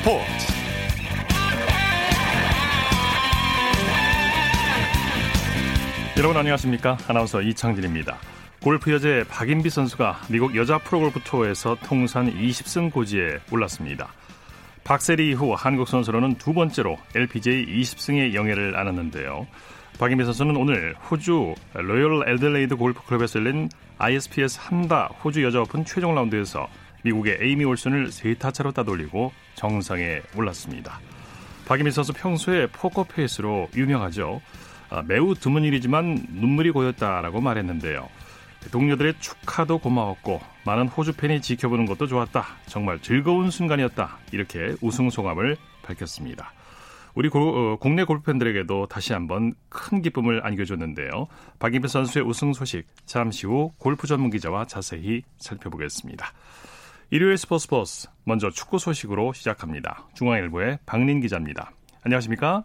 스포츠. 여러분 안녕하십니까? 아나운서 이창진입니다. 골프 여제 박인비 선수가 미국 여자 프로골프 투어에서 통산 20승 고지에 올랐습니다. 박세리 이후 한국 선수로는 두 번째로 LPGA 20승의 영예를 안았는데요. 박인비 선수는 오늘 호주 로열 애들레이드 골프클럽에서 열린 ISPS 한다 호주 여자 오픈 최종 라운드에서 미국의 에이미 올슨을 세 타 차로 따돌리고 정상에 올랐습니다. 박인비 선수 평소에 포커 페이스로 유명하죠. 아, 매우 드문 일이지만 눈물이 고였다라고 말했는데요. 동료들의 축하도 고마웠고 많은 호주 팬이 지켜보는 것도 좋았다. 정말 즐거운 순간이었다. 이렇게 우승 소감을 밝혔습니다. 우리 고, 어, 국내 골프 팬들에게도 다시 한번 큰 기쁨을 안겨줬는데요. 박인비 선수의 우승 소식 잠시 후 골프 전문 기자와 자세히 살펴보겠습니다. 일요일 스포츠 버스 먼저 축구 소식으로 시작합니다. 중앙일보의 박린 기자입니다. 안녕하십니까?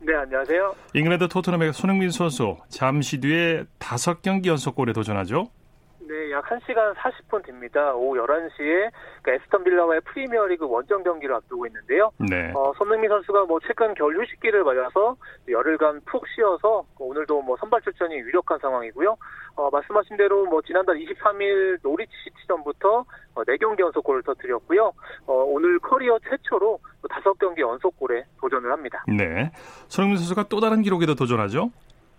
네, 안녕하세요. 잉글랜드 토트넘의 손흥민 선수 잠시 뒤에 다섯 경기 연속골에 도전하죠? 네, 약 1시간 40분 뒵니다. 오후 11시에 그 애스턴 빌라와의 프리미어리그 원정 경기를 앞두고 있는데요. 네. 어, 손흥민 선수가 뭐 최근 겨울 휴식기를 맞아서 열흘간 푹 쉬어서 오늘도 뭐 선발 출전이 유력한 상황이고요. 어, 말씀하신 대로 뭐 지난달 23일 노리치 시티전부터 어, 4경기 연속골을 터뜨렸고요. 어, 오늘 커리어 최초로 5경기 연속골에 도전을 합니다. 네. 손흥민 선수가 또 다른 기록에도 도전하죠?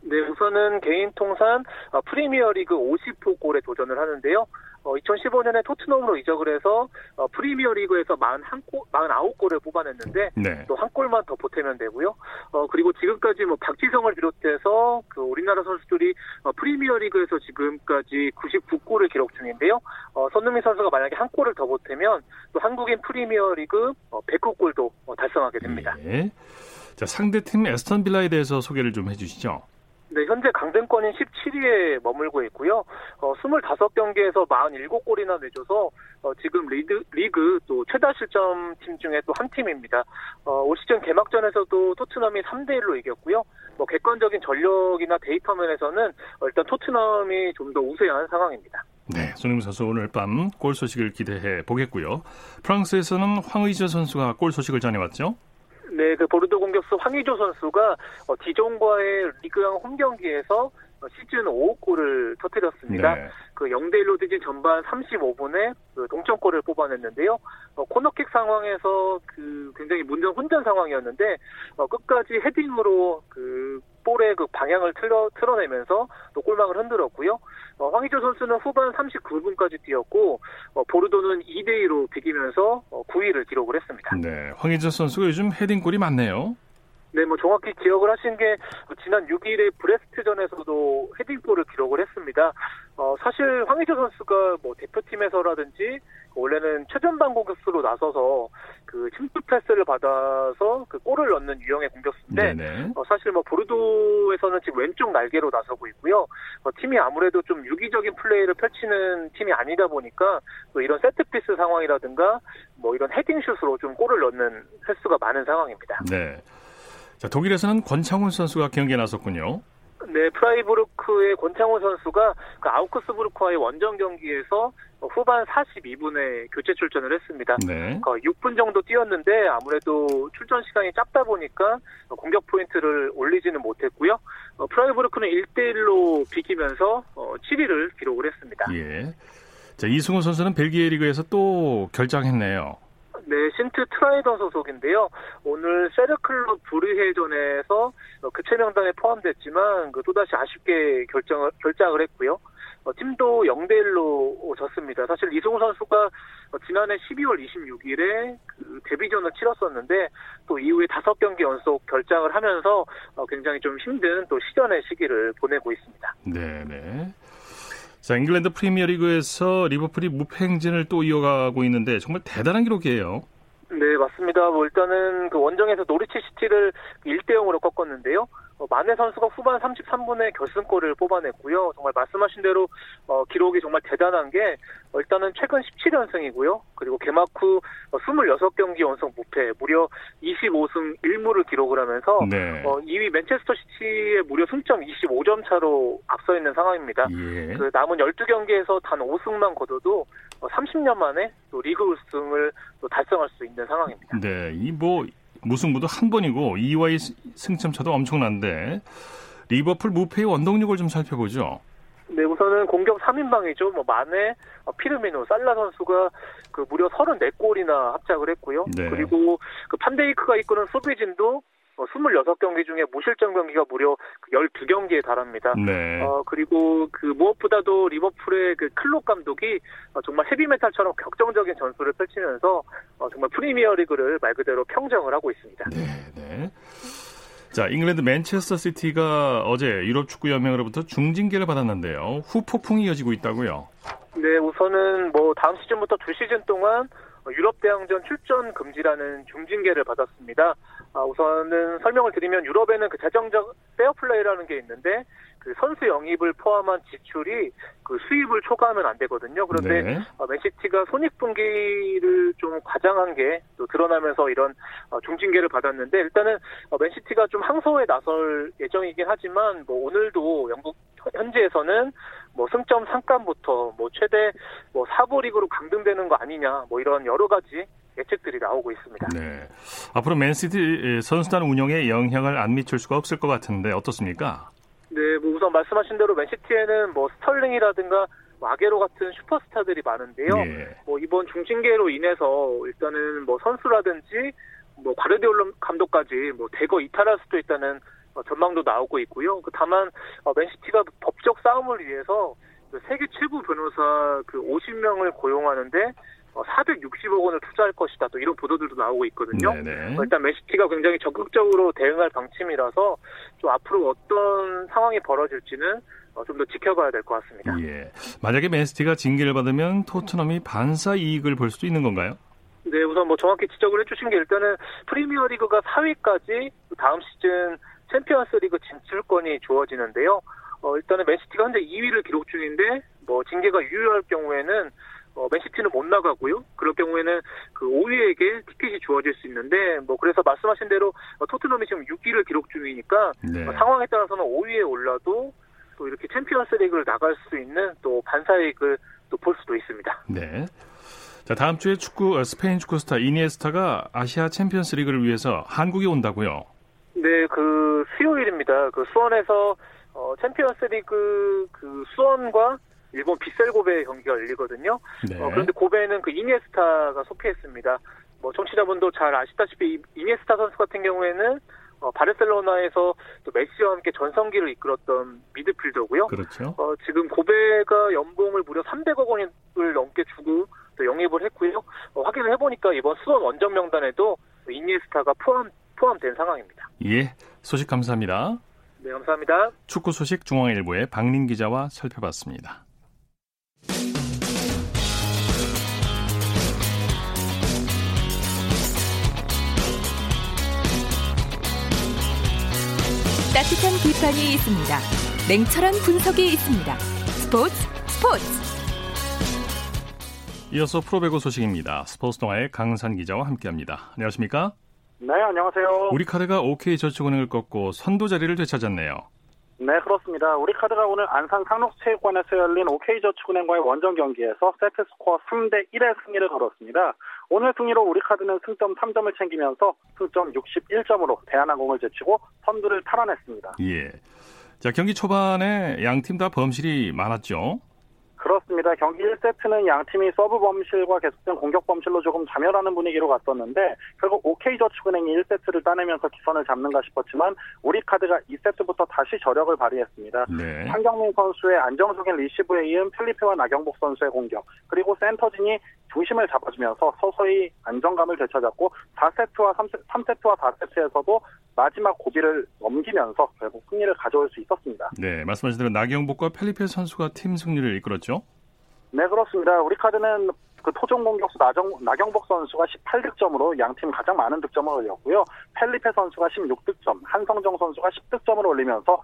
네, 우선은 개인 통산 어, 프리미어리그 50호 골에 도전을 하는데요. 어, 2015년에 토트넘으로 이적을 해서 어, 프리미어리그에서 41골, 49골을 뽑아냈는데 네. 또한 골만 더 보태면 되고요. 어, 그리고 지금까지 뭐 박지성을 비롯해서 그 우리나라 선수들이 어, 프리미어리그에서 지금까지 99골을 기록 중인데요. 어, 손흥민 선수가 만약에 한 골을 더 보태면 또 한국인 프리미어리그 어, 100골도 어, 달성하게 됩니다. 예. 자, 상대팀 애스턴 빌라에 대해서 소개를 좀 해주시죠. 네, 현재 강등권인 17위에 머물고 있고요. 어, 25경기에서 47골이나 내줘서 어, 지금 리드, 리그 또 최다 실점 팀 중에 또 한 팀입니다. 어, 올 시즌 개막전에서도 토트넘이 3대 1로 이겼고요. 뭐 객관적인 전력이나 데이터 면에서는 어, 일단 토트넘이 좀 더 우세한 상황입니다. 네, 손흥민 선수 오늘 밤 골 소식을 기대해 보겠고요. 프랑스에서는 황의조 선수가 골 소식을 전해왔죠. 네, 그 보르도 공격수 황의조 선수가 어, 디종과의 리그앙 홈 경기에서 어, 시즌 5호 골을 터뜨렸습니다. 네. 그 0대 1로 뒤진 전반 35분에 그 동점골을 뽑아냈는데요. 어, 코너킥 상황에서 그 굉장히 문전 혼전 상황이었는데 어, 끝까지 헤딩으로 그 볼의 그 방향을 틀어 틀어내면서 또 골망을 흔들었고요. 어, 황희조 선수는 후반 39분까지 뛰었고 어, 보르도는 2대 2로 비기면서 어, 9위를 기록을 했습니다. 네, 황희조 선수가 요즘 헤딩골이 많네요. 네, 뭐 정확히 기억을 하신 게 지난 6일에 브레스트전에서도 헤딩골을 기록을 했습니다. 어, 사실 황희조 선수가 뭐 대표팀에서라든지 원래는 최전방 공격수로 나서서 그 침투 패스를 받아서 그 골을 넣는 유형의 공격수인데. 어, 사실 뭐 보르도에서는 지금 왼쪽 날개로 나서고 있고요. 어, 팀이 아무래도 좀 유기적인 플레이를 펼치는 팀이 아니다 보니까 또 이런 세트피스 상황이라든가 뭐 이런 헤딩슛으로 좀 골을 넣는 횟수가 많은 상황입니다. 네. 자, 독일에서는 권창훈 선수가 경기에 나섰군요. 네, 프라이부르크의 권창훈 선수가 그 아우크스부르크와의 원정 경기에서 후반 42분에 교체 출전을 했습니다. 네. 어, 6분 정도 뛰었는데 아무래도 출전 시간이 짧다 보니까 공격 포인트를 올리지는 못했고요. 어, 프라이부르크는 1대1로 비기면서 어, 7위를 기록을 했습니다. 예. 자, 이승우 선수는 벨기에 리그에서 또 결장했네요. 네, 신트 트라위던 소속인데요. 오늘 세르클럽 브르헤전에서 어, 교체 명단에 포함됐지만 그 또다시 아쉽게 결정을 결장을 했고요. 어, 팀도 0대 1로 졌습니다. 사실 이승우 선수가 어, 지난해 12월 26일에 그 데뷔전을 치렀었는데 또 이후에 다섯 경기 연속 결장을 하면서 어, 굉장히 좀 힘든 또 시전의 시기를 보내고 있습니다. 네, 네. 자, 잉글랜드 프리미어리그에서 리버풀이 무패 행진을 또 이어가고 있는데 정말 대단한 기록이에요. 네, 맞습니다. 뭐 일단은 그 원정에서 노리치 시티를 1대 0으로 꺾었는데요. 어, 마네 선수가 후반 33분에 결승골을 뽑아냈고요. 정말 말씀하신 대로 어, 기록이 정말 대단한 게 어, 일단은 최근 17연승이고요. 그리고 개막 후 26경기 연속 무패, 무려 25승 1무를 기록을 하면서 네. 어, 2위 맨체스터 시티의 무려 승점 25점 차로 앞서 있는 상황입니다. 예. 그 남은 12경기에서 단 5승만 거둬도 30년 만에 또 리그 우승을 또 달성할 수 있는 상황입니다. 네, 이뭐 무승부도 한 번이고 2위와의 승점 차도 엄청난데 리버풀 무패의 원동력을 좀 살펴보죠. 네, 우선은 공격 3인방이죠. 뭐 마네, 어, 피르미노, 살라 선수가 그 무려 34골이나 합작을 했고요. 네. 그리고 그 판데이크가 이끄는 수비진도 26경기 어, 중에 무실점 경기가 무려 12경기에 그 달합니다. 네. 어, 그리고 그 무엇보다도 리버풀의 그 클롭 감독이 어, 정말 헤비메탈처럼 격정적인 전술을 펼치면서 어, 정말 프리미어 리그를 말 그대로 평정을 하고 있습니다. 네, 네. 자, 잉글랜드 맨체스터 시티가 어제 유럽 축구 연맹으로부터 중징계를 받았는데요. 후폭풍이 이어지고 있다고요. 네, 우선은 뭐 다음 시즌부터 두 시즌 동안 유럽 대항전 출전 금지라는 중징계를 받았습니다. 아, 우선은 설명을 드리면 유럽에는 그 재정적 페어플레이라는 게 있는데 그 선수 영입을 포함한 지출이 그 수입을 초과하면 안 되거든요. 그런데 네. 어, 맨시티가 손익분기를 좀 과장한 게 또 드러나면서 이런 어, 중징계를 받았는데 일단은 어, 맨시티가 좀 항소에 나설 예정이긴 하지만 뭐 오늘도 영국 현지에서는 뭐 승점 상감부터 뭐 최대 뭐 사부 리그로 강등되는 거 아니냐 뭐 이런 여러 가지 예측들이 나오고 있습니다. 네. 앞으로 맨시티 선수단 운영에 영향을 안 미칠 수가 없을 것 같은데 어떻습니까? 네, 뭐 우선 말씀하신 대로 맨시티에는 뭐 스털링이라든가 마게로 같은 슈퍼스타들이 많은데요. 예. 뭐 이번 중징계로 인해서 일단은 뭐 선수라든지 뭐 과르디올로 감독까지 뭐 대거 이탈할 수도 있다는 어, 전망도 나오고 있고요. 그 다만 어, 맨시티가 법적 싸움을 위해서 그 세계 최고 변호사 그 50명을 고용하는데 460억 어, 원을 투자할 것이다. 또 이런 보도들도 나오고 있거든요. 네네. 일단 맨시티가 굉장히 적극적으로 대응할 방침이라서 좀 앞으로 어떤 상황이 벌어질지는 좀 더 지켜봐야 될 것 같습니다. 예. 만약에 맨시티가 징계를 받으면 토트넘이 반사 이익을 볼 수도 있는 건가요? 네, 우선 뭐 정확히 지적을 해주신 게 일단은 프리미어리그가 4위까지 다음 시즌 챔피언스리그 진출권이 주어지는데요. 어, 일단은 맨시티가 현재 2위를 기록 중인데 뭐 징계가 유효할 경우에는 어, 맨시티는 못 나가고요. 그럴 경우에는 그 5위에게 티켓이 주어질 수 있는데 뭐 그래서 말씀하신 대로 어, 토트넘이 지금 6위를 기록 중이니까 네. 어, 상황에 따라서는 5위에 올라도 또 이렇게 챔피언스리그를 나갈 수 있는 또 반사이익을 또 볼 수도 있습니다. 네. 자 다음 주에 축구 어, 스페인 축구 스타 이니에스타가 아시아 챔피언스리그를 위해서 한국에 온다고요. 네, 그 수요일입니다. 그 수원에서 어, 챔피언스리그 그 수원과 일본 빗셀 고베 경기가 열리거든요. 네. 어, 그런데 고베는 그 이니에스타가 속해있습니다. 뭐 청취자분도 잘 아시다시피 이니에스타 선수 같은 경우에는 어, 바르셀로나에서 또 메시와 함께 전성기를 이끌었던 미드필더고요. 그렇죠. 어, 지금 고베가 연봉을 무려 300억 원을 넘게 주고 또 영입을 했고요. 어, 확인을 해보니까 이번 수원 원정 명단에도 이니에스타가 포함 포함된 상황입니다. 예, 소식 감사합니다. 네, 감사합니다. 축구 소식 중앙일보의 박린 기자와 살펴봤습니다. 따뜻한 비판이 있습니다. 냉철한 분석이 있습니다. 스포츠 스포츠. 이어서 프로배구 소식입니다. 스포츠 동아의 강산 기자와 함께합니다. 안녕하십니까? 네, 안녕하세요. 우리 카드가 OK저축은행을 꺾고 선두 자리를 되찾았네요. 네, 그렇습니다. 우리 카드가 오늘 안산 상록체육관에서 열린 OK저축은행과의 원정 경기에서 세트 스코어 3대 1의 승리를 거뒀습니다. 오늘 승리로 우리 카드는 승점 3점을 챙기면서 승점 61점으로 대한항공을 제치고 선두를 탈환했습니다. 예. 자, 경기 초반에 양 팀 다 범실이 많았죠. 그렇습니다. 경기 1세트는 양 팀이 서브 범실과 계속된 공격 범실로 조금 자멸하는 분위기로 갔었는데 결국 OK저축은행이 1세트를 따내면서 기선을 잡는가 싶었지만 우리카드가 2세트부터 다시 저력을 발휘했습니다. 네. 황경민 선수의 안정적인 리시브에 이은 필리페와 나경복 선수의 공격 그리고 센터진이 중심을 잡아주면서 서서히 안정감을 되찾았고 4세트와 3세트, 와 4세트에서도 마지막 고비를 넘기면서 결국 승리를 가져올 수 있었습니다. 네, 말씀하신 대로 나경복과 펠리페 선수가 팀 승리를 이끌었죠? 네, 그렇습니다. 우리 카드는 그 토종 공격수 나정, 나경복 선수가 18득점으로 양팀 가장 많은 득점을 올렸고요. 펠리페 선수가 16득점, 한성정 선수가 10득점을 올리면서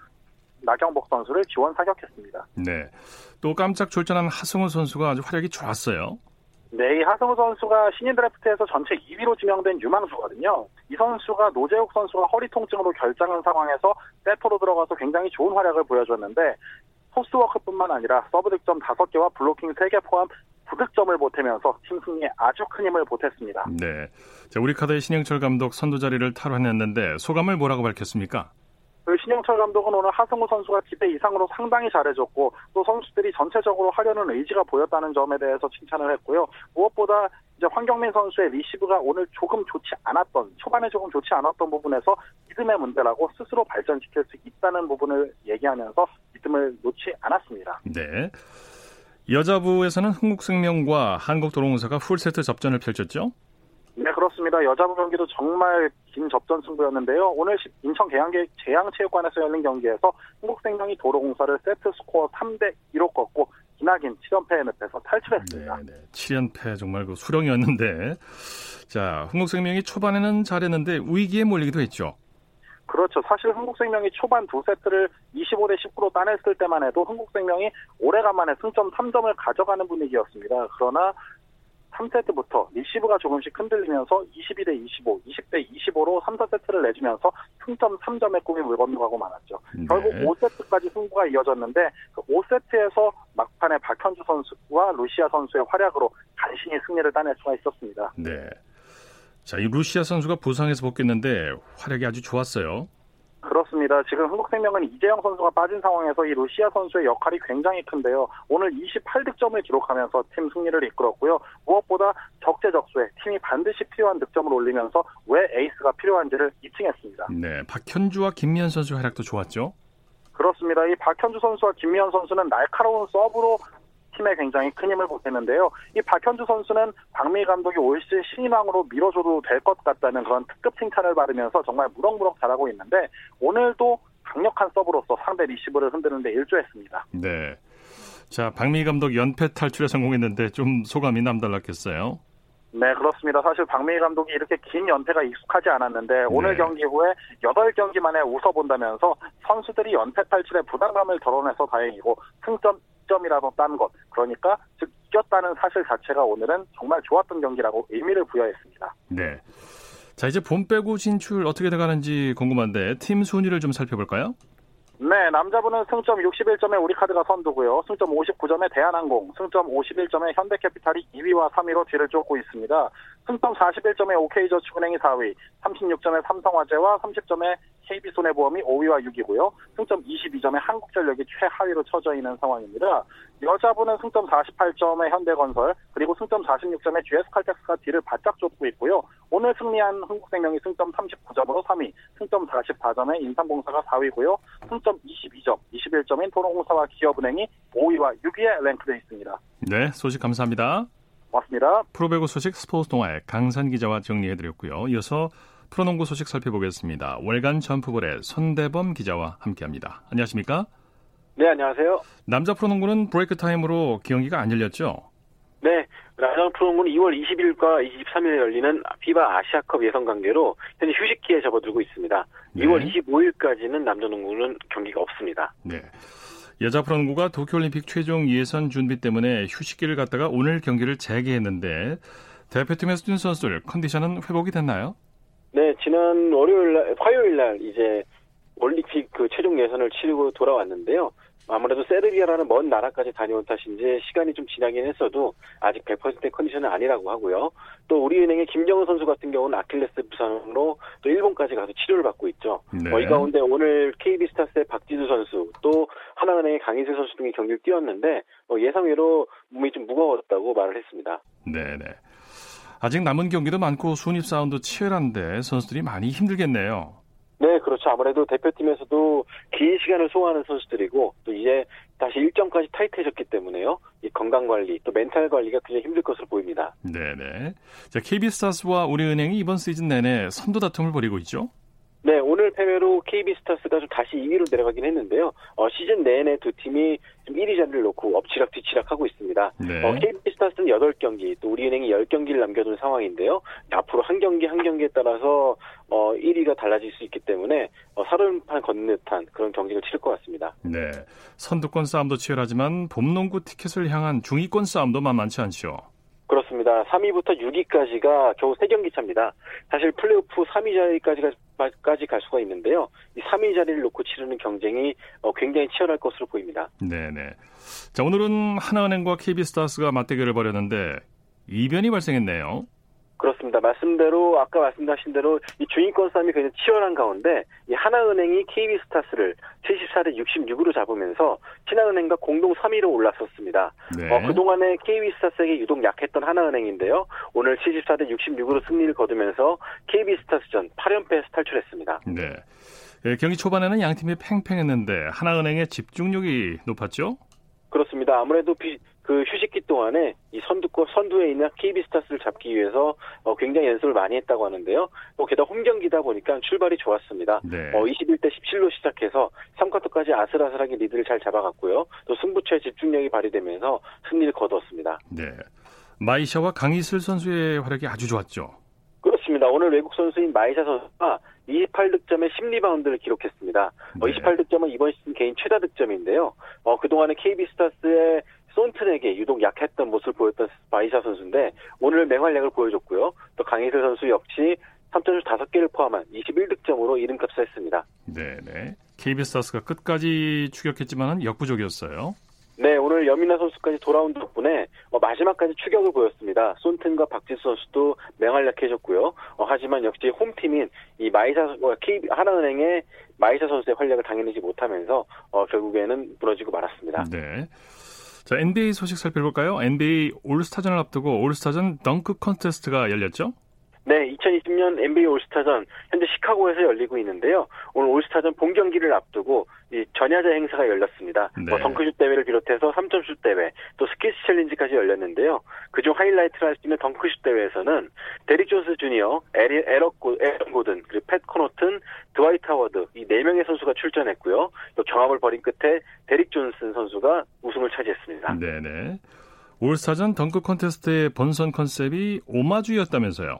나경복 선수를 지원 사격했습니다. 네. 또 깜짝 출전한 하승우 선수가 아주 활약이 좋았어요. 네, 이 하승우 선수가 신인 드래프트에서 전체 2위로 지명된 유망주거든요. 이 선수가 노재욱 선수가 허리 통증으로 결장한 상황에서 세터로 들어가서 굉장히 좋은 활약을 보여줬는데 토스워크뿐만 아니라 서브 득점 5개와 블로킹 3개 포함 9득점을 보태면서 팀 승리에 아주 큰 힘을 보탰습니다. 네. 자, 우리 카드의 신영철 감독 선두 자리를 탈환했는데 소감을 뭐라고 밝혔습니까? 그 신영철 감독은 오늘 하승우 선수가 기대 이상으로 상당히 잘해줬고 또 선수들이 전체적으로 하려는 의지가 보였다는 점에 대해서 칭찬을 했고요. 무엇보다 이제 황경민 선수의 리시브가 오늘 조금 좋지 않았던 초반에 조금 좋지 않았던 부분에서 믿음의 문제라고 스스로 발전시킬 수 있다는 부분을 얘기하면서 믿음을 놓지 않았습니다. 네. 여자부에서는 흥국생명과 한국도로공사가 풀세트 접전을 펼쳤죠? 네, 그렇습니다. 여자부 경기도 정말 긴 접전 승부였는데요. 오늘 인천 계양계 계양체육관에서 열린 경기에서 흥국생명이 도로공사를 세트 스코어 3대 2로 꺾고 기나긴 7연패에 늪에서 탈출했습니다. 네, 네. 7연패 정말 그 수령이었는데 자, 흥국생명이 초반에는 잘했는데 위기에 몰리기도 했죠. 그렇죠. 사실 흥국생명이 초반 두 세트를 25대 19로 따냈을 때만 해도 흥국생명이 오래간만에 승점 3점을 가져가는 분위기였습니다. 그러나 3세트부터 리시브가 조금씩 흔들리면서 22대 25, 20대 25로 3, 4세트를 내주면서 승점 3점의 꿈이 물건너가고 말았죠. 네. 결국 5세트까지 승부가 이어졌는데 그 5세트에서 막판에 박현주 선수와 루시아 선수의 활약으로 간신히 승리를 따낼 수가 있었습니다. 네. 자, 이 루시아 선수가 부상에서 복귀했는데 활약이 아주 좋았어요. 그렇습니다. 지금 한국생명은 이재영 선수가 빠진 상황에서 이 루시아 선수의 역할이 굉장히 큰데요. 오늘 28득점을 기록하면서 팀 승리를 이끌었고요. 무엇보다 적재적소에 팀이 반드시 필요한 득점을 올리면서 왜 에이스가 필요한지를 입증했습니다. 네, 박현주와 김미현 선수 활약도 좋았죠. 그렇습니다. 이 박현주 선수와 김미현 선수는 날카로운 서브로 팀에 굉장히 큰 힘을 보탰는데요. 이 박현주 선수는 박미 감독이 올 시즌 신인왕으로 밀어줘도 될 것 같다는 그런 특급 칭찬을 받으면서 정말 무럭무럭 잘하고 있는데 오늘도 강력한 서브로서 상대 리시브를 흔드는데 일조했습니다. 네. 자, 박미 감독 연패 탈출에 성공했는데 좀 소감이 남달랐겠어요. 네, 그렇습니다. 사실 박미희 감독이 이렇게 긴 연패가 익숙하지 않았는데 오늘 네. 경기 후에 8경기 만에 웃어본다면서 선수들이 연패 탈출에 부담감을 덜어내서 다행이고 승점 10점이라도 딴 것. 그러니까 즉 이겼다는 사실 자체가 오늘은 정말 좋았던 경기라고 의미를 부여했습니다. 네. 자 이제 본 빼고 진출 어떻게 돼가는지 궁금한데 팀 순위를 좀 살펴볼까요? 네, 남자분은 승점 61점에 우리카드가 선두고요. 승점 59점에 대한항공, 승점 51점에 현대캐피탈이 2위와 3위로 뒤를 쫓고 있습니다. 승점 41점에 OK저축은행이 4위, 36점에 삼성화재와 30점에 KB손해보험이 5위와 6위고요. 승점 22점에 한국전력이 최하위로 처져 있는 상황입니다. 여자분은 승점 48점에 현대건설, 그리고 승점 46점에 GS칼텍스가 뒤를 바짝 쫓고 있고요. 오늘 승리한 한국생명이 승점 39점으로 3위, 승점 44점에 인삼공사가 4위고요. 승점 22점, 21점인 도로공사와 기업은행이 5위와 6위에 랭크되어 있습니다. 네, 소식 감사합니다. 고맙습니다. 프로배구 소식 스포츠 동아의 강산 기자와 정리해드렸고요. 이어서 프로농구 소식 살펴보겠습니다. 월간 점프볼의 손대범 기자와 함께합니다. 안녕하십니까? 네, 안녕하세요. 남자 프로농구는 브레이크 타임으로 경기가 안 열렸죠? 네, 남자 프로농구는 2월 20일과 23일에 열리는 피바 아시아컵 예선 관계로 현재 휴식기에 접어들고 있습니다. 네. 2월 25일까지는 남자 농구는 경기가 없습니다. 네. 여자 프로농구가 도쿄올림픽 최종 예선 준비 때문에 휴식기를 갖다가 오늘 경기를 재개했는데 대표팀에서 뛴 선수들 컨디션은 회복이 됐나요? 네, 지난 월요일 날, 화요일 날 이제 올림픽 그 최종 예선을 치르고 돌아왔는데요. 아무래도 세르비아라는 먼 나라까지 다녀온 탓인지 시간이 좀 지나긴 했어도 아직 100%의 컨디션은 아니라고 하고요. 또 우리은행의 김정은 선수 같은 경우는 아킬레스 부상으로 또 일본까지 가서 치료를 받고 있죠. 네. 어, 이 가운데 오늘 KB스타스의 박지수 선수 또 하나은행의 강이슬 선수 등이 경기를 뛰었는데 어, 예상외로 몸이 좀 무거웠다고 말을 했습니다. 네네. 아직 남은 경기도 많고 순위 싸움도 치열한데 선수들이 많이 힘들겠네요. 네, 그렇죠. 아무래도 대표팀에서도 긴 시간을 소화하는 선수들이고 또 이제 다시 일정까지 타이트해졌기 때문에요. 이 건강 관리 또 멘탈 관리가 굉장히 힘들 것으로 보입니다. 네 네. 자, KB스타스와 우리은행이 이번 시즌 내내 선두 다툼을 벌이고 있죠. 네, 오늘 패배로 KB스타스가 좀 다시 2위로 내려가긴 했는데요. 어, 시즌 내내 두 팀이 좀 1위 자리를 놓고 엎치락 뒤치락 하고 있습니다. 네. 어, KB스타스는 8경기, 또 우리은행이 10경기를 남겨둔 상황인데요. 앞으로 한 경기 한 경기에 따라서 어, 1위가 달라질 수 있기 때문에 어, 살얼판 걷는 듯한 그런 경기를 치를 것 같습니다. 네, 선두권 싸움도 치열하지만 봄농구 티켓을 향한 중위권 싸움도 만만치 않죠. 그렇습니다. 3위부터 6위까지가 겨우 3경기 차입니다. 사실 플레이오프 3위 자리까지가 4위 까지 갈 수가 있는데요. 이 3위 자리를 놓고 치르는 경쟁이 어, 굉장히 치열할 것으로 보입니다. 네네. 자 오늘은 하나은행과 KB스타스가 맞대결을 벌였는데 이변이 발생했네요. 그렇습니다. 말씀대로 아까 말씀하신 대로 이 주인권 싸움이 굉장히 치열한 가운데 이 하나은행이 KB스타스를 74대 66으로 잡으면서 신한은행과 공동 3위로 올라섰습니다. 네. 어, 그동안에 KB스타스에게 유독 약했던 하나은행인데요. 오늘 74대 66으로 승리를 거두면서 KB스타스전 8연패에서 탈출했습니다. 네. 예, 경기 초반에는 양 팀이 팽팽했는데 하나은행의 집중력이 높았죠? 그렇습니다. 아무래도 비, 그 휴식기 동안에 이 선두권 선두에 있는 KB스타스를 잡기 위해서 어, 굉장히 연습을 많이 했다고 하는데요. 또 게다가 홈 경기다 보니까 출발이 좋았습니다. 네. 어, 21대 17로 시작해서 3쿼터까지 아슬아슬하게 리드를 잘 잡아갔고요. 또 승부처의 집중력이 발휘되면서 승리를 거두었습니다. 네. 마이샤와 강이슬 선수의 활약이 아주 좋았죠. 그렇습니다. 오늘 외국 선수인 마이샤 선수가 28득점에 10리바운드를 기록했습니다. 어, 네. 28득점은 이번 시즌 개인 최다 득점인데요. 어, 그동안에 KB스타스의 손튼에게 유독 약했던 모습을 보였던 마이샤 선수인데 오늘 맹활약을 보여줬고요. 또 강이슬 선수 역시 3점슛 5개를 포함한 21득점으로 이름값을 했습니다. 네네. KB스타스가 끝까지 추격했지만 역부족이었어요. 네, 오늘 염윤아 선수까지 돌아온 덕분에 어, 마지막까지 추격을 보였습니다. 손튼과 박지수 선수도 맹활약해줬고요. 어, 하지만 역시 홈팀인 이 마이샤 어, KB 하나은행의 마이샤 선수의 활약을 당해내지 못하면서 어, 결국에는 무너지고 말았습니다. 네. 자, NBA 소식 살펴볼까요? NBA 올스타전을 앞두고 올스타전 덩크 컨테스트가 열렸죠? 네, 2020년 NBA 올스타전 현재 시카고에서 열리고 있는데요. 오늘 올스타전 본 경기를 앞두고 이 전야제 행사가 열렸습니다. 네. 뭐 덩크슛 대회를 비롯해서 3점슛 대회, 또 스킬스 챌린지까지 열렸는데요. 그중 하이라이트라 할 수 있는 덩크슛 대회에서는 데릭 존스 주니어, 에런 고, 고든, 그리고 팻 코노튼, 드와이트 하워드 이 네 명의 선수가 출전했고요. 또 경합을 벌인 끝에 데릭 존스 선수가 우승을 차지했습니다. 네네. 올스타전 덩크 컨테스트의 본선 컨셉이 오마주였다면서요?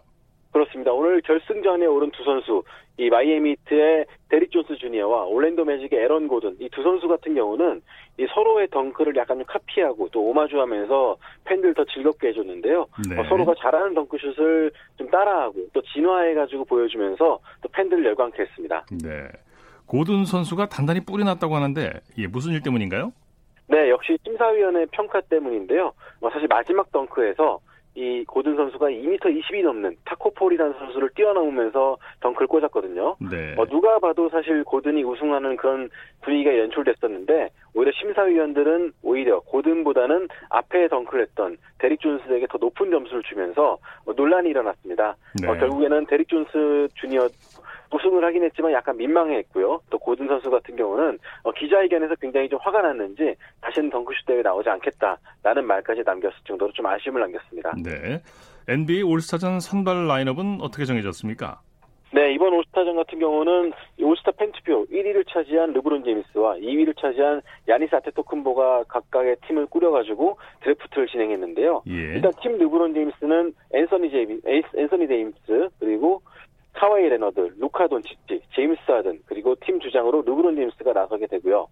그렇습니다. 오늘 결승전에 오른 두 선수, 이 마이애미 히트의 데릭 존스 주니어와 올랜도 매직의 에런 고든 이 두 선수 같은 경우는 이 서로의 덩크를 약간 좀 카피하고 또 오마주하면서 팬들 더 즐겁게 해줬는데요. 네. 어, 서로가 잘하는 덩크슛을 좀 따라하고 또 진화해가지고 보여주면서 또 팬들을 열광케 했습니다. 네. 고든 선수가 단단히 뿔이 났다고 하는데 이게 무슨 일 때문인가요? 네, 역시 심사위원의 평가 때문인데요. 뭐 사실 마지막 덩크에서 이 고든 선수가 2m 20이 넘는 타코 폴이라는 선수를 뛰어넘으면서 덩크를 꽂았거든요. 네. 어, 누가 봐도 사실 고든이 우승하는 그런 분위기가 연출됐었는데 오히려 심사위원들은 오히려 고든보다는 앞에 덩크를 했던 데릭 존스에게 더 높은 점수를 주면서 어, 논란이 일어났습니다. 네. 어, 결국에는 데릭 존스 주니어 우승을 하긴 했지만 약간 민망해했고요. 또 고든 선수 같은 경우는 어, 기자회견에서 굉장히 좀 화가 났는지 다시는 덩크슛 대회 나오지 않겠다라는 말까지 남겼을 정도로 좀 아쉬움을 남겼습니다. 네. NBA 올스타전 선발 라인업은 어떻게 정해졌습니까? 네, 이번 올스타전 같은 경우는 이 올스타 팬투표 1위를 차지한 르브론 제임스와 2위를 차지한 야니스 아테토쿤보가 각각의 팀을 꾸려가지고 드래프트를 진행했는데요. 예. 일단 팀 르브론 제임스는 앤서니 제임, 에이스- 앤서니 제임스 그리고 카와이 레너드, 루카 돈치치, 제임스 하든 그리고 팀 주장으로 르브론 제임스가 나서게 되고요.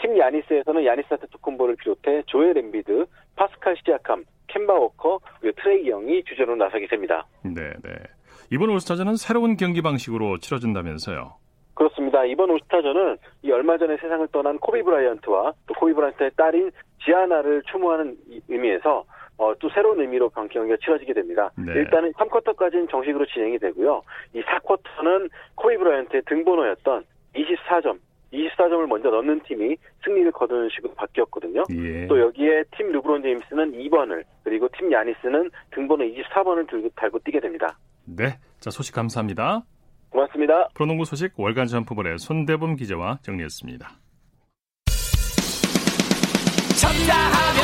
팀 야니스에서는 야니스 아테토쿤보를 비롯해 조엘 엠비드, 파스칼 시아캄, 켐바 워커, 그리고 트레이 영이 주전으로 나서게 됩니다. 네, 네. 이번 올스타전은 새로운 경기 방식으로 치러진다면서요. 그렇습니다. 이번 올스타전은 이 얼마 전에 세상을 떠난 코비 브라이언트와 또 코비 브라이언트의 딸인 지아나를 추모하는 이- 의미에서 어, 또 새로운 의미로 방 경기가 치러지게 됩니다. 네. 일단은 3쿼터까지는 정식으로 진행이 되고요. 이 4쿼터는 코비 브라이언트의 등번호였던 24점, 24점을 먼저 넣는 팀이 승리를 거두는 식으로 바뀌었거든요. 예. 또 여기에 팀 르브론 제임스는 2번을 그리고 팀 야니스는 등번호 24번을 들고 달고 뛰게 됩니다. 네. 자, 소식 감사합니다. 고맙습니다. 프로농구 소식 월간 점프볼의 손대범 기자와 정리했습니다. 쳤다 하면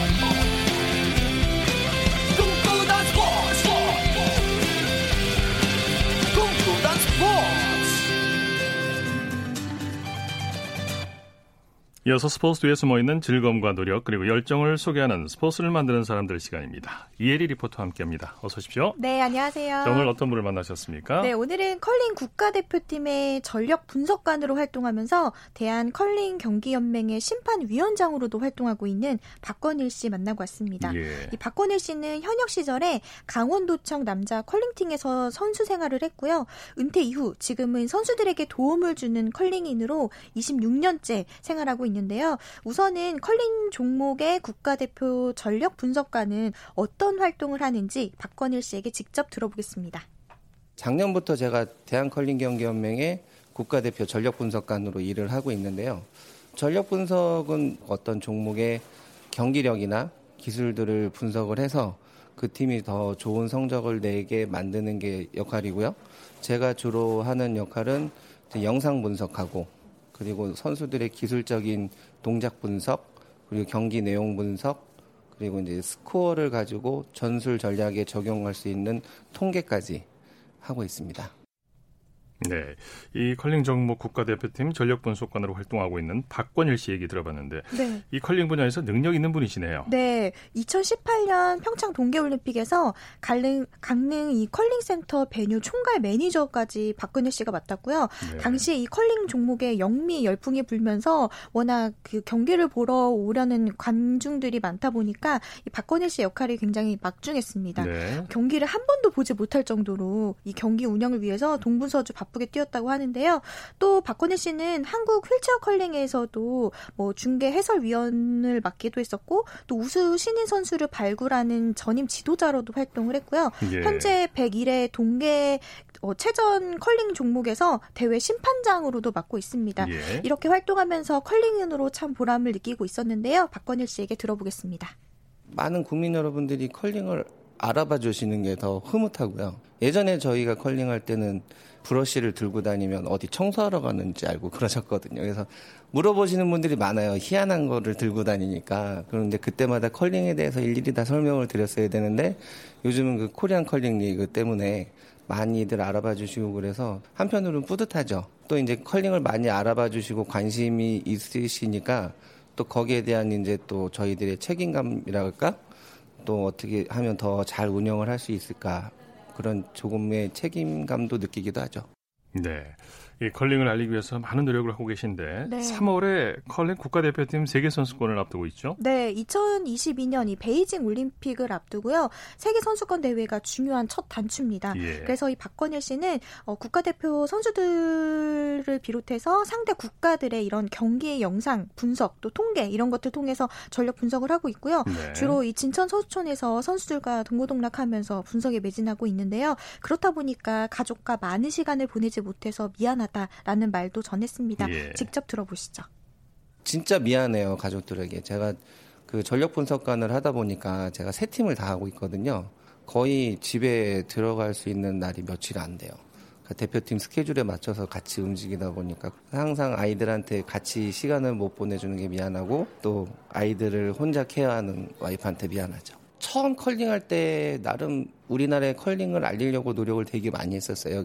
이어서 스포츠 뒤에 숨어있는 즐거움과 노력 그리고 열정을 소개하는 스포츠를 만드는 사람들 시간입니다. 이혜리 리포터와 함께합니다. 어서 오십시오. 네, 안녕하세요. 오늘 어떤 분을 만나셨습니까? 네, 오늘은 컬링 국가대표팀의 전력 분석관으로 활동하면서 대한 컬링 경기연맹의 심판위원장으로도 활동하고 있는 박건일 씨 만나고 왔습니다. 예. 이 박건일 씨는 현역 시절에 강원도청 남자 컬링팀에서 선수 생활을 했고요. 은퇴 이후 지금은 선수들에게 도움을 주는 컬링인으로 26년째 생활하고 있는데요. 우선은 컬링 종목의 국가대표 전력 분석관은 어떤 활동을 하는지 박건일 씨에게 직접 들어보겠습니다. 작년부터 제가 대한컬링경기연맹의 국가대표 전력 분석관으로 일을 하고 있는데요. 전력 분석은 어떤 종목의 경기력이나 기술들을 분석을 해서 그 팀이 더 좋은 성적을 내게 만드는 게 역할이고요. 제가 주로 하는 역할은 영상 분석하고 그리고 선수들의 기술적인 동작 분석 그리고 경기 내용 분석 그리고 이제 스코어를 가지고 전술 전략에 적용할 수 있는 통계까지 하고 있습니다. 네. 이 컬링 종목 국가대표팀 전력 분석관으로 활동하고 있는 박권일 씨 얘기 들어봤는데 네. 이 컬링 분야에서 능력 있는 분이시네요. 네, 2018년 평창 동계올림픽에서 강릉, 강릉 이 컬링센터 베뉴 총괄 매니저까지 박건일 씨가 맡았고요. 네. 당시에 이 컬링 종목에 영미 열풍이 불면서 워낙 그 경기를 보러 오려는 관중들이 많다 보니까 이 박건일 씨의 역할이 굉장히 막중했습니다. 네. 경기를 한 번도 보지 못할 정도로 이 경기 운영을 위해서 동분서주 바쁘게 뛰었다고 하는데요. 또 박건일 씨는 한국 휠체어 컬링에서도 뭐 중계 해설위원을 맡기도 했었고 또 우수 신인 선수를 발굴하는 전임 지도자로도 활동을 했고요. 예. 현재 101회 동계 어, 체전 컬링 종목에서 대회 심판장으로도 맡고 있습니다. 예. 이렇게 활동하면서 컬링인으로 참 보람을 느끼고 있었는데요. 박건일 씨에게 들어보겠습니다. 많은 국민 여러분들이 컬링을 알아봐 주시는 게 더 흐뭇하고요. 예전에 저희가 컬링할 때는 브러쉬를 들고 다니면 어디 청소하러 가는지 알고 그러셨거든요. 그래서 물어보시는 분들이 많아요. 희한한 거를 들고 다니니까. 그런데 그때마다 컬링에 대해서 일일이 다 설명을 드렸어야 되는데 요즘은 그 코리안 컬링 리그 때문에 많이들 알아봐 주시고 그래서 한편으로는 뿌듯하죠. 또 이제 컬링을 많이 알아봐 주시고 관심이 있으시니까 또 거기에 대한 이제 또 저희들의 책임감이랄까? 또 어떻게 하면 더 잘 운영을 할 수 있을까? 그런 조금의 책임감도 느끼기도 하죠. 네. 이 컬링을 알리기 위해서 많은 노력을 하고 계신데 네. 3월에 컬링 국가대표팀 세계 선수권을 앞두고 있죠. 네, 2022년 이 베이징 올림픽을 앞두고요. 세계 선수권 대회가 중요한 첫 단추입니다. 예. 그래서 이 박건일 씨는 어, 국가대표 선수들을 비롯해서 상대 국가들의 이런 경기의 영상 분석 또 통계 이런 것들 통해서 전력 분석을 하고 있고요. 네. 주로 이 진천 서수촌에서 선수들과 동고동락하면서 분석에 매진하고 있는데요. 그렇다 보니까 가족과 많은 시간을 보내지 못해서 미안하다 라는 말도 전했습니다. 예. 직접 들어보시죠. 진짜 미안해요 가족들에게 제가 그 전력 분석관을 하다 보니까 제가 세 팀을 다 하고 있거든요 거의 집에 들어갈 수 있는 날이 며칠 안 돼요 그러니까 대표팀 스케줄에 맞춰서 같이 움직이다 보니까 항상 아이들한테 같이 시간을 못 보내주는 게 미안하고 또 아이들을 혼자 케어하는 와이프한테 미안하죠 처음 컬링할 때 나름 우리나라의 컬링을 알리려고 노력을 되게 많이 했었어요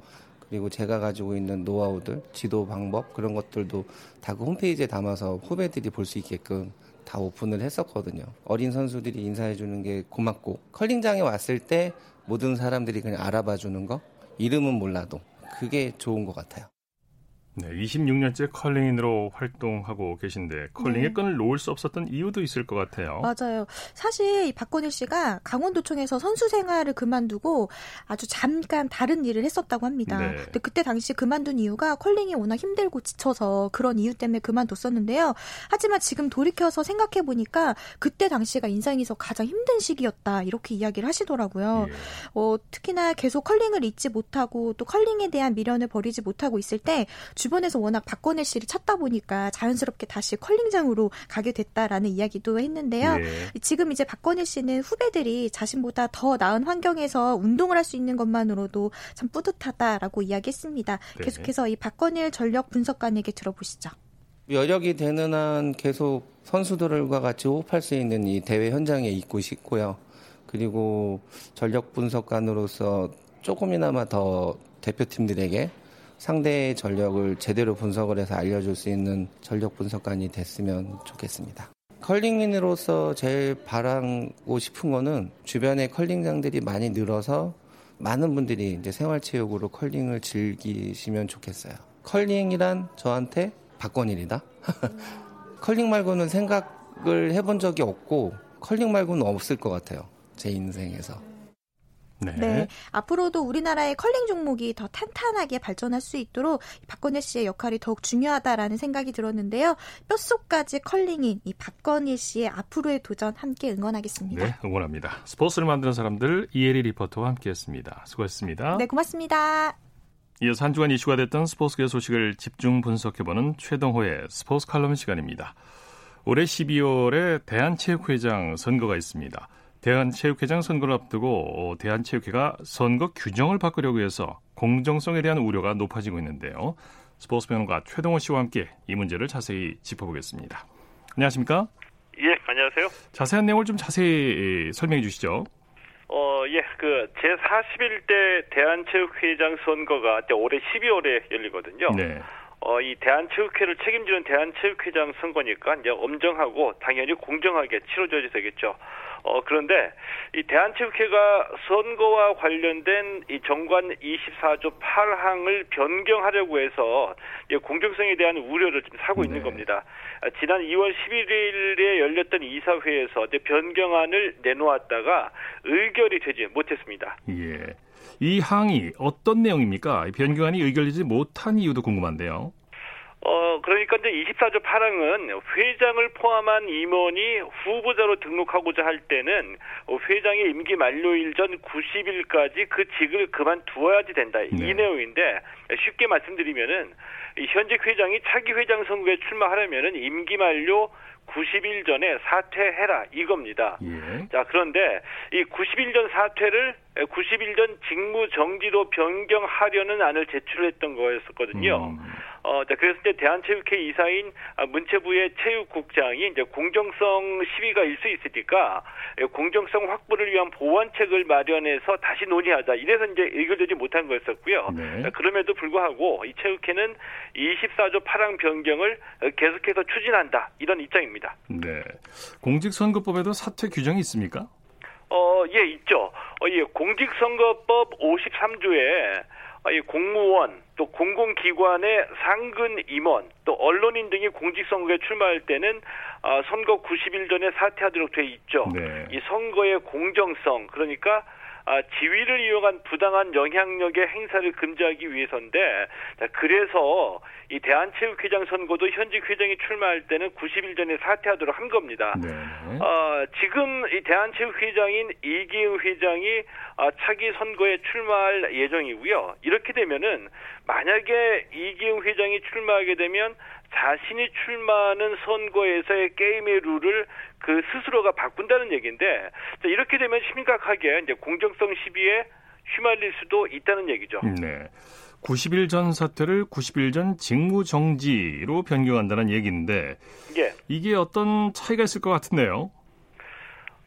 그리고 제가 가지고 있는 노하우들, 지도 방법 그런 것들도 다 그 홈페이지에 담아서 후배들이 볼 수 있게끔 다 오픈을 했었거든요. 어린 선수들이 인사해 주는 게 고맙고 컬링장에 왔을 때 모든 사람들이 그냥 알아봐 주는 거 이름은 몰라도 그게 좋은 것 같아요. 네, 26년째 컬링인으로 활동하고 계신데 컬링의 네. 끈을 놓을 수 없었던 이유도 있을 것 같아요. 맞아요. 사실 이 박건일 씨가 강원도청에서 선수 생활을 그만두고 아주 잠깐 다른 일을 했었다고 합니다. 네. 근데 그때 당시 그만둔 이유가 컬링이 워낙 힘들고 지쳐서 그런 이유 때문에 그만뒀었는데요. 하지만 지금 돌이켜서 생각해 보니까 그때 당시가 인생에서 가장 힘든 시기였다 이렇게 이야기를 하시더라고요. 예. 어, 특히나 계속 컬링을 잊지 못하고 또 컬링에 대한 미련을 버리지 못하고 있을 때 주 변에서 워낙 박건일 씨를 찾다 보니까 자연스럽게 다시 컬링장으로 가게 됐다라는 이야기도 했는데요. 예. 지금 이제 박건일 씨는 후배들이 자신보다 더 나은 환경에서 운동을 할 수 있는 것만으로도 참 뿌듯하다라고 이야기했습니다. 네. 계속해서 이 박건일 전력 분석관에게 들어보시죠. 여력이 되는 한 계속 선수들과 같이 호흡할 수 있는 이 대회 현장에 있고 싶고요. 그리고 전력 분석관으로서 조금이나마 더 대표팀들에게 상대의 전력을 제대로 분석을 해서 알려줄 수 있는 전력 분석관이 됐으면 좋겠습니다. 컬링인으로서 제일 바라고 싶은 거는 주변에 컬링장들이 많이 늘어서 많은 분들이 이제 생활체육으로 컬링을 즐기시면 좋겠어요. 컬링이란 저한테 박건일이다. 컬링 말고는 생각을 해본 적이 없고 컬링 말고는 없을 것 같아요. 제 인생에서. 네. 네. 앞으로도 우리나라의 컬링 종목이 더 탄탄하게 발전할 수 있도록 박건일 씨의 역할이 더욱 중요하다라는 생각이 들었는데요. 뼛속까지 컬링인 이 박건일 씨의 앞으로의 도전 함께 응원하겠습니다. 네, 응원합니다. 스포츠를 만드는 사람들 이혜리 리포터와 함께했습니다. 수고했습니다. 네, 고맙습니다. 이어서 한 주간 이슈가 됐던 스포츠계 소식을 집중 분석해보는 최동호의 스포츠 칼럼 시간입니다. 올해 12월에 대한체육회장 선거가 있습니다. 대한체육회장 선거를 앞두고 대한체육회가 선거 규정을 바꾸려고 해서 공정성에 대한 우려가 높아지고 있는데요. 스포츠 평론가 최동호 씨와 함께 이 문제를 자세히 짚어보겠습니다. 안녕하십니까? 예, 안녕하세요. 자세한 내용을 좀 자세히 설명해 주시죠. 어, 예, 그 제41대 대한체육회장 선거가 올해 12월에 열리거든요. 네. 어, 이 대한체육회를 책임지는 대한체육회장 선거니까 이제 엄정하고 당연히 공정하게 치러져야 되겠죠. 어, 그런데 이 대한체육회가 선거와 관련된 이 정관 24조 8항을 변경하려고 해서 공정성에 대한 우려를 지금 사고 네. 있는 겁니다. 아, 지난 2월 11일에 열렸던 이사회에서 변경안을 내놓았다가 의결이 되지 못했습니다. 예. 이 항이 어떤 내용입니까? 변경안이 의결되지 못한 이유도 궁금한데요. 어, 그러니까 이제 24조 8항은 회장을 포함한 임원이 후보자로 등록하고자 할 때는 회장의 임기 만료일 전 90일까지 그 직을 그만두어야지 된다. 이 네. 내용인데 쉽게 말씀드리면은 이 현직 회장이 차기 회장 선거에 출마하려면은 임기 만료 90일 전에 사퇴해라 이겁니다. 예. 자, 그런데 이 90일 전 사퇴를 90일 전 직무 정지로 변경하려는 안을 제출했던 거였었거든요. 음. 어, 자, 그래서 이제 대한체육회 이사인 아, 문체부의 체육국장이 이제 공정성 시비가 일 수 있으니까 예, 공정성 확보를 위한 보완책을 마련해서 다시 논의하자. 이래서 이제 의결되지 못한 거였었고요. 네. 자, 그럼에도 불구하고 이 체육회는 24조 8항 변경을 어, 계속해서 추진한다. 이런 입장입니다. 네. 공직선거법에도 사퇴 규정이 있습니까? 어, 예, 있죠. 어, 예, 공직선거법 53조에 어, 이 공무원 또 공공기관의 상근 임원 또 언론인 등이 공직선거에 출마할 때는 어, 선거 90일 전에 사퇴하도록 돼 있죠. 네. 이 선거의 공정성 그러니까 아, 지위를 이용한 부당한 영향력의 행사를 금지하기 위해서인데 자, 그래서 이 대한체육회장 선거도 현직 회장이 출마할 때는 90일 전에 사퇴하도록 한 겁니다. 네. 어, 지금 이 대한체육회장인 이기흥 회장이 어, 차기 선거에 출마할 예정이고요. 이렇게 되면은 만약에 이기흥 회장이 출마하게 되면 자신이 출마하는 선거에서의 게임의 룰을 그 스스로가 바꾼다는 얘기인데 자, 이렇게 되면 심각하게 이제 공정성 시비에 휘말릴 수도 있다는 얘기죠. 네. 90일 전 사퇴를 90일 전 직무 정지로 변경한다는 얘기인데 예. 이게 어떤 차이가 있을 것 같은데요.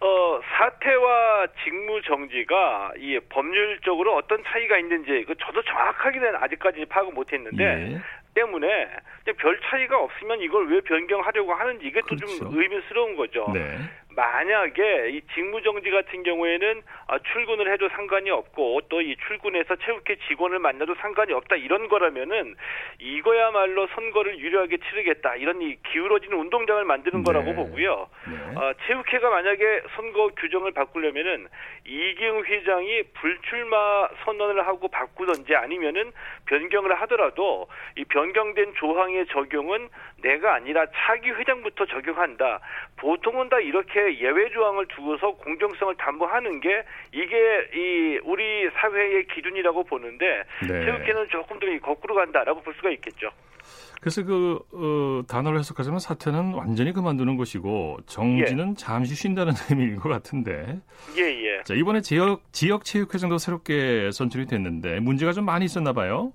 어, 사퇴와 직무 정지가 이 법률적으로 어떤 차이가 있는지 그 저도 정확하게는 아직까지 파악을 못 했는데 예. 때문에 별 차이가 없으면 이걸 왜 변경하려고 하는지 이게 또좀 그렇죠. 의문스러운 거죠. 네. 만약에 이 직무정지 같은 경우에는 아, 출근을 해도 상관이 없고 또 이 출근해서 체육회 직원을 만나도 상관이 없다 이런 거라면은 이거야말로 선거를 유리하게 치르겠다 이런 이 기울어지는 운동장을 만드는 네. 거라고 보고요. 네. 어, 체육회가 만약에 선거 규정을 바꾸려면은 이기흥 회장이 불출마 선언을 하고 바꾸던지 아니면은 변경을 하더라도 이 변경된 조항의 적용은 내가 아니라 차기 회장부터 적용한다. 보통은 다 이렇게 예외 조항을 두고서 공정성을 담보하는 게 이게 이 우리 사회의 기준이라고 보는데 네. 체육회는 조금 더이 거꾸로 간다라고 볼 수가 있겠죠. 그래서 그 어, 단어를 해석하자면 사퇴는 완전히 그만두는 것이고 정지는 잠시 쉰다는 의미인 것 같은데. 예, 예. 자 이번에 지역 지역 체육회장도 새롭게 선출이 됐는데 문제가 좀 많이 있었나 봐요.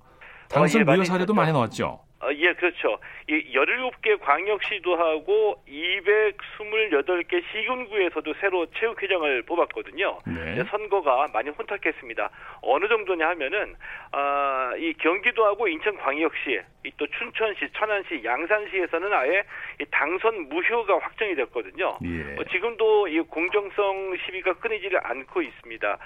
당선 예, 많이 무효 사례도. 많이 나왔죠. 어, 예, 그렇죠. 이 17개 광역시도 하고 228개 시군구에서도 새로 체육회장을 뽑았거든요. 네. 선거가 많이 혼탁했습니다. 어느 정도냐 하면은 아, 이 경기도하고 인천광역시, 이또 춘천시, 천안시, 양산시에서는 아예 이 당선 무효가 확정이 됐거든요. 예. 어, 지금도 이 공정성 시비가 끊이지를 않고 있습니다.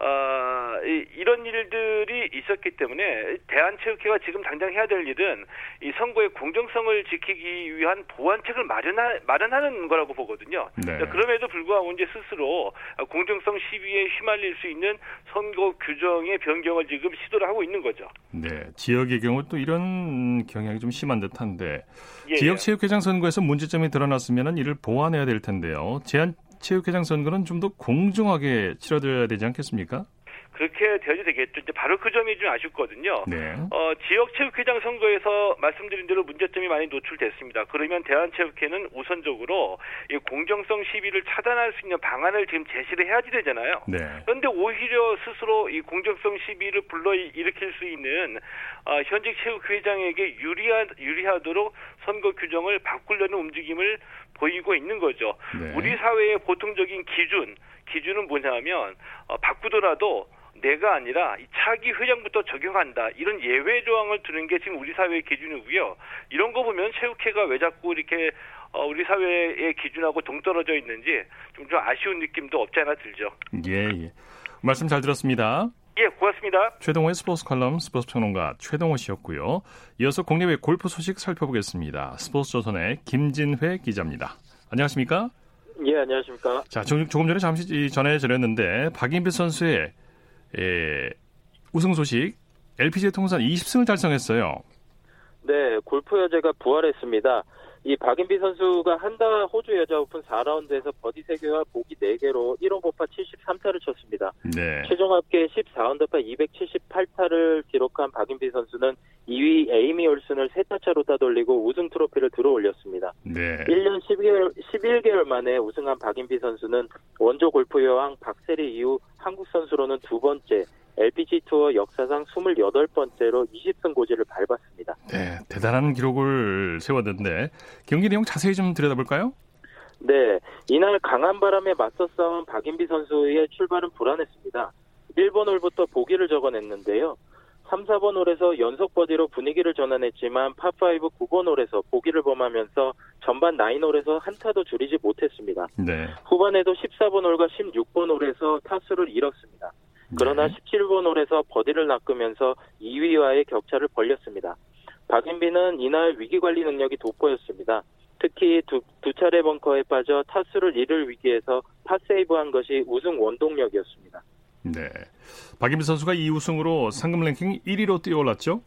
어, 이, 이런 일들이 있었기 때문에 대한체육회가 지금 당장 해야 될 일은 이 선거의 공정성을 지키기 위한 보완책을 마련하, 마련하는 거라고 보거든요. 네. 그럼에도 불구하고 이제 스스로 공정성 시비에 휘말릴 수 있는 선거 규정의 변경을 지금 시도를 하고 있는 거죠. 네, 지역의 경우 또 이런 경향이 좀 심한 듯한데 예, 지역 예. 체육회장 선거에서 문제점이 드러났으면 이를 보완해야 될 텐데요. 제한 체육회장 선거는 좀 더 공정하게 치러져야 되지 않겠습니까? 그렇게 되어야 되겠죠. 이제 바로 그 점이 좀 아쉽거든요. 네. 어, 지역체육회장 선거에서 말씀드린 대로 문제점이 많이 노출됐습니다. 그러면 대한체육회는 우선적으로 이 공정성 시비를 차단할 수 있는 방안을 지금 제시를 해야지 되잖아요. 네. 그런데 오히려 스스로 이 공정성 시비를 불러 일으킬 수 있는 어, 현직 체육회장에게 유리하, 유리하도록 선거 규정을 바꾸려는 움직임을 보이고 있는 거죠. 네. 우리 사회의 보통적인 기준, 기준은 뭐냐면 어, 바꾸더라도 내가 아니라 이 차기 회장부터 적용한다 이런 예외 조항을 두는 게 지금 우리 사회의 기준이고요. 이런 거 보면 체육회가 왜 자꾸 이렇게 어, 우리 사회의 기준하고 동떨어져 있는지 좀, 좀 아쉬운 느낌도 없지 않아 들죠. 예, 예. 말씀 잘 들었습니다. 예, 고맙습니다. 최동호의 스포츠 칼럼 스포츠 평론가 최동호 씨였고요. 이어서 국내외 골프 소식 살펴보겠습니다. 스포츠 조선의 김진회 기자입니다. 안녕하십니까? 예, 안녕하십니까. 자, 조- 조금 전에 잠시 전에 전했는데 박인비 선수의 에, 우승 소식 LPGA 통산 20승을 달성했어요. 네, 골프 여제가 부활했습니다. 이 박인비 선수가 한다 호주 여자 오픈 4라운드에서 버디 3개와 보기 4개로 1오버파 73타를 쳤습니다. 네. 최종 합계 14언더파 278타를 기록한 박인비 선수는 2위 에이미 올슨을 3타 차로 따돌리고 우승 트로피를 들어올렸습니다. 네. 1년 12개월, 11개월 만에 우승한 박인비 선수는 원조 골프 여왕 박세리 이후 한국 선수로는 두 번째, LPG 투어 역사상 28번째로 20승 고지를 밟았습니다. 네, 대단한 기록을 세웠는데 경기 내용 자세히 좀 들여다볼까요? 네, 이날 강한 바람에 맞서 싸운 박인비 선수의 출발은 불안했습니다. 1번 홀부터 보기를 적어냈는데요. 3, 4번 홀에서 연속 버디로 분위기를 전환했지만 파5 9번 홀에서 보기를 범하면서 전반 9홀에서 한 타도 줄이지 못했습니다. 네. 후반에도 14번 홀과 16번 홀에서 타수를 잃었습니다. 그러나 네. 17번 홀에서 버디를 낚으면서 2위와의 격차를 벌렸습니다. 박인비는 이날 위기 관리 능력이 돋보였습니다. 특히 두, 두 차례 벙커에 빠져 타수를 잃을 위기에서 파세이브한 것이 우승 원동력이었습니다. 네. 박인비 선수가 이 우승으로 상금 랭킹 1위로 뛰어올랐죠?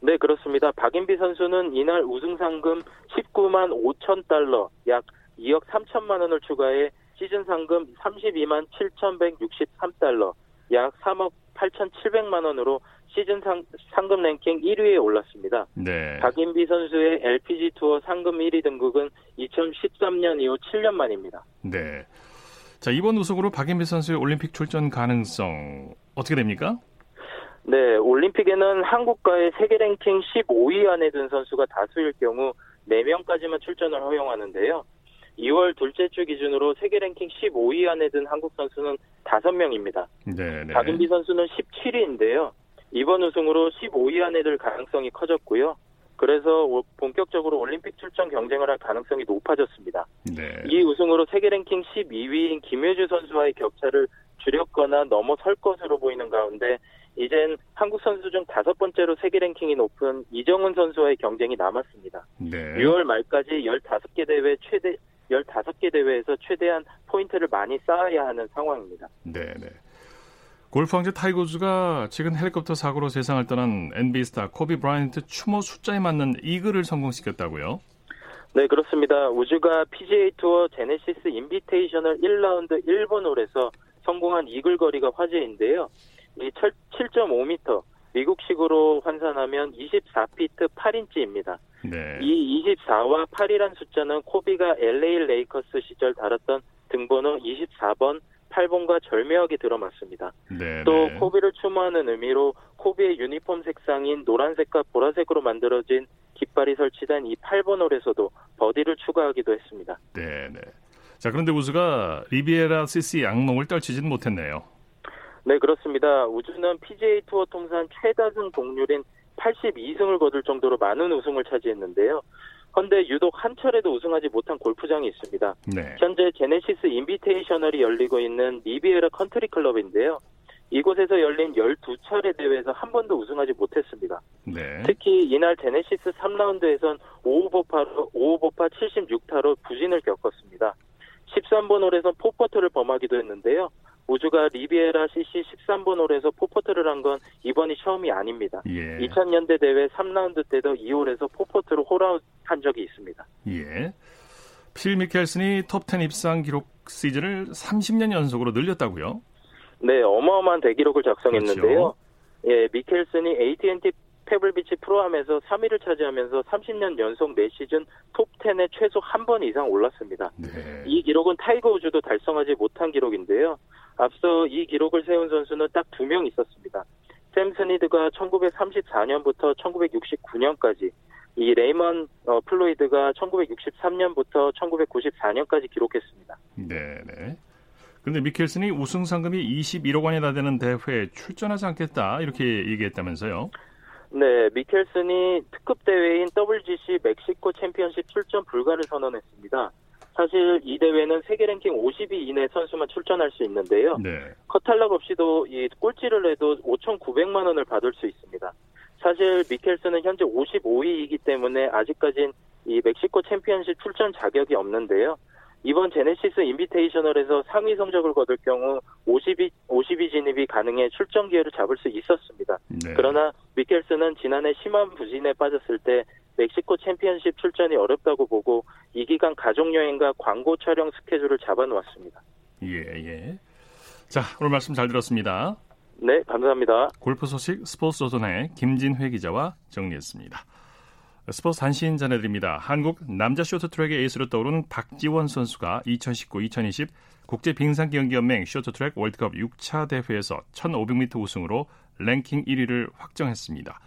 네, 그렇습니다. 박인비 선수는 이날 우승 상금 19만 5천 달러, 약 2억 3천만 원을 추가해 시즌 상금 32만 7,163달러, 약 3억 8,700만 원으로 시즌 상, 상금 랭킹 1위에 올랐습니다. 네. 박인비 선수의 LPG 투어 상금 1위 등극은 2013년 이후 7년 만입니다. 네. 자, 이번 우승으로 박인비 선수의 올림픽 출전 가능성 어떻게 됩니까? 네, 올림픽에는 한국과의 세계 랭킹 15위 안에 든 선수가 다수일 경우 4명까지만 출전을 허용하는데요. 2월 둘째 주 기준으로 세계 랭킹 15위 안에 든 한국 선수는 5명입니다. 네, 네. 박인비 선수는 17위인데요. 이번 우승으로 15위 안에 들 가능성이 커졌고요. 그래서 오- 본격적으로 올림픽 출전 경쟁을 할 가능성이 높아졌습니다. 네. 이 우승으로 세계 랭킹 12위인 김효주 선수와의 격차를 줄였거나 넘어설 것으로 보이는 가운데 이젠 한국 선수 중 다섯 번째로 세계 랭킹이 높은 이정은 선수와의 경쟁이 남았습니다. 네. 6월 말까지 15개 대회 최대 15개 대회에서 최대한 포인트를 많이 쌓아야 하는 상황입니다. 네, 네. 골프 왕자 타이거 우즈가 최근 헬리콥터 사고로 세상을 떠난 NBA 스타 코비 브라이언트 추모 숫자에 맞는 이글을 성공시켰다고요? 네, 그렇습니다. 우즈가 PGA 투어 제네시스 인비테이셔널 1라운드 1번 홀에서 성공한 이글 거리가 화제인데요. 이 7.5m, 미국식으로 환산하면 24피트 8인치입니다. 네. 이 24와 8이란 숫자는 코비가 LA 레이커스 시절 달았던 등번호 24번, 8번과 절묘하게 들어맞습니다. 네, 또 네. 코비를 추모하는 의미로 코비의 유니폼 색상인 노란색과 보라색으로 만들어진 깃발이 설치된 이 8번 홀에서도 버디를 추가하기도 했습니다. 네, 네. 자, 그런데 우즈가 리비에라 CC 악몽을 떨치진 못했네요. 네, 그렇습니다. 우즈는 PGA 투어 통산 최다승 동률인 82승을 거둘 정도로 많은 우승을 차지했는데요. 헌데 유독 한 차례도 우승하지 못한 골프장이 있습니다. 네. 현재 제네시스 인비테이셔널이 열리고 있는 리비에라 컨트리 클럽인데요. 이곳에서 열린 12차례 대회에서 한 번도 우승하지 못했습니다. 네. 특히 이날 제네시스 3라운드에선 5오버파로 5오버파 76타로 부진을 겪었습니다. 13번 홀에서 포퍼트를 범하기도 했는데요. 우즈가 리비에라 CC 13번 홀에서 포퍼트를 한 건 이번이 처음이 아닙니다. 예. 2000년대 대회 3라운드 때도 이 홀에서 포퍼트로 홀아웃 한 적이 있습니다. 예. 필 미켈슨이 톱10 입상 기록 시즌을 30년 연속으로 늘렸다고요? 네, 어마어마한 대기록을 작성했는데요. 그렇죠. 예, 미켈슨이 AT&T 페블비치 프로암에서 3위를 차지하면서 30년 연속 4시즌 톱10에 최소 한 번 이상 올랐습니다. 네. 이 기록은 타이거 우즈도 달성하지 못한 기록인데요. 앞서 이 기록을 세운 선수는 딱 두 명 있었습니다. 샘 스니드가 1934년부터 1969년까지, 이 레이먼 어, 플로이드가 1963년부터 1994년까지 기록했습니다. 네, 네. 근데 미켈슨이 우승 상금이 21억 원이나 되는 대회에 출전하지 않겠다 이렇게 얘기했다면서요? 네, 미켈슨이 특급 대회인 WGC 멕시코 챔피언십 출전 불가를 선언했습니다. 사실 이 대회는 세계 랭킹 50위 이내 선수만 출전할 수 있는데요. 네. 컷 탈락 없이도 이 꼴찌를 해도 5,900만 원을 받을 수 있습니다. 사실 미켈슨은 현재 55위이기 때문에 아직까진 이 멕시코 챔피언십 출전 자격이 없는데요. 이번 제네시스 인비테이셔널에서 상위 성적을 거둘 경우 50위 50위 진입이 가능해 출전 기회를 잡을 수 있었습니다. 네. 그러나 미켈슨은 지난해 심한 부진에 빠졌을 때 멕시코 챔피언십 출전이 어렵다고 보고 이 기간 가족 여행과 광고 촬영 스케줄을 잡아놓았습니다. 예, 예. 자, 오늘 말씀 잘 들었습니다. 네, 감사합니다. 골프 소식 스포츠 조선의 김진회 기자와 정리했습니다. 스포츠 단신 전해드립니다. 한국 남자 쇼트트랙의 에이스로 떠오른 박지원 선수가 2019-2020 국제 빙상기 연기연맹 쇼트트랙 월드컵 6차 대회에서 1500m 우승으로 랭킹 1위를 확정했습니다.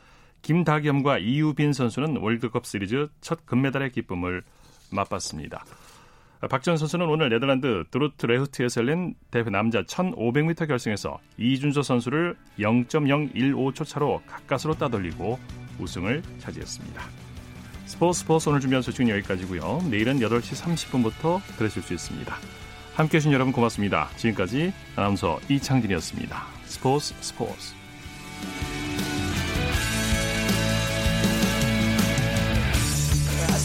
김다겸과 이유빈 선수는 월드컵 시리즈 첫 금메달의 기쁨을 맛봤습니다. 박지원 선수는 오늘 네덜란드 드루트 레흐트에서 열린 대회 남자 1500m 결승에서 이준서 선수를 0.015초 차로 가까스로 따돌리고 우승을 차지했습니다. 스포츠 스포츠 오늘 준비한 소식은 여기까지고요. 내일은 8시 30분부터 들으실 수 있습니다. 함께해 주신 여러분 고맙습니다. 지금까지 아나운서 이창진이었습니다. 스포츠 스포츠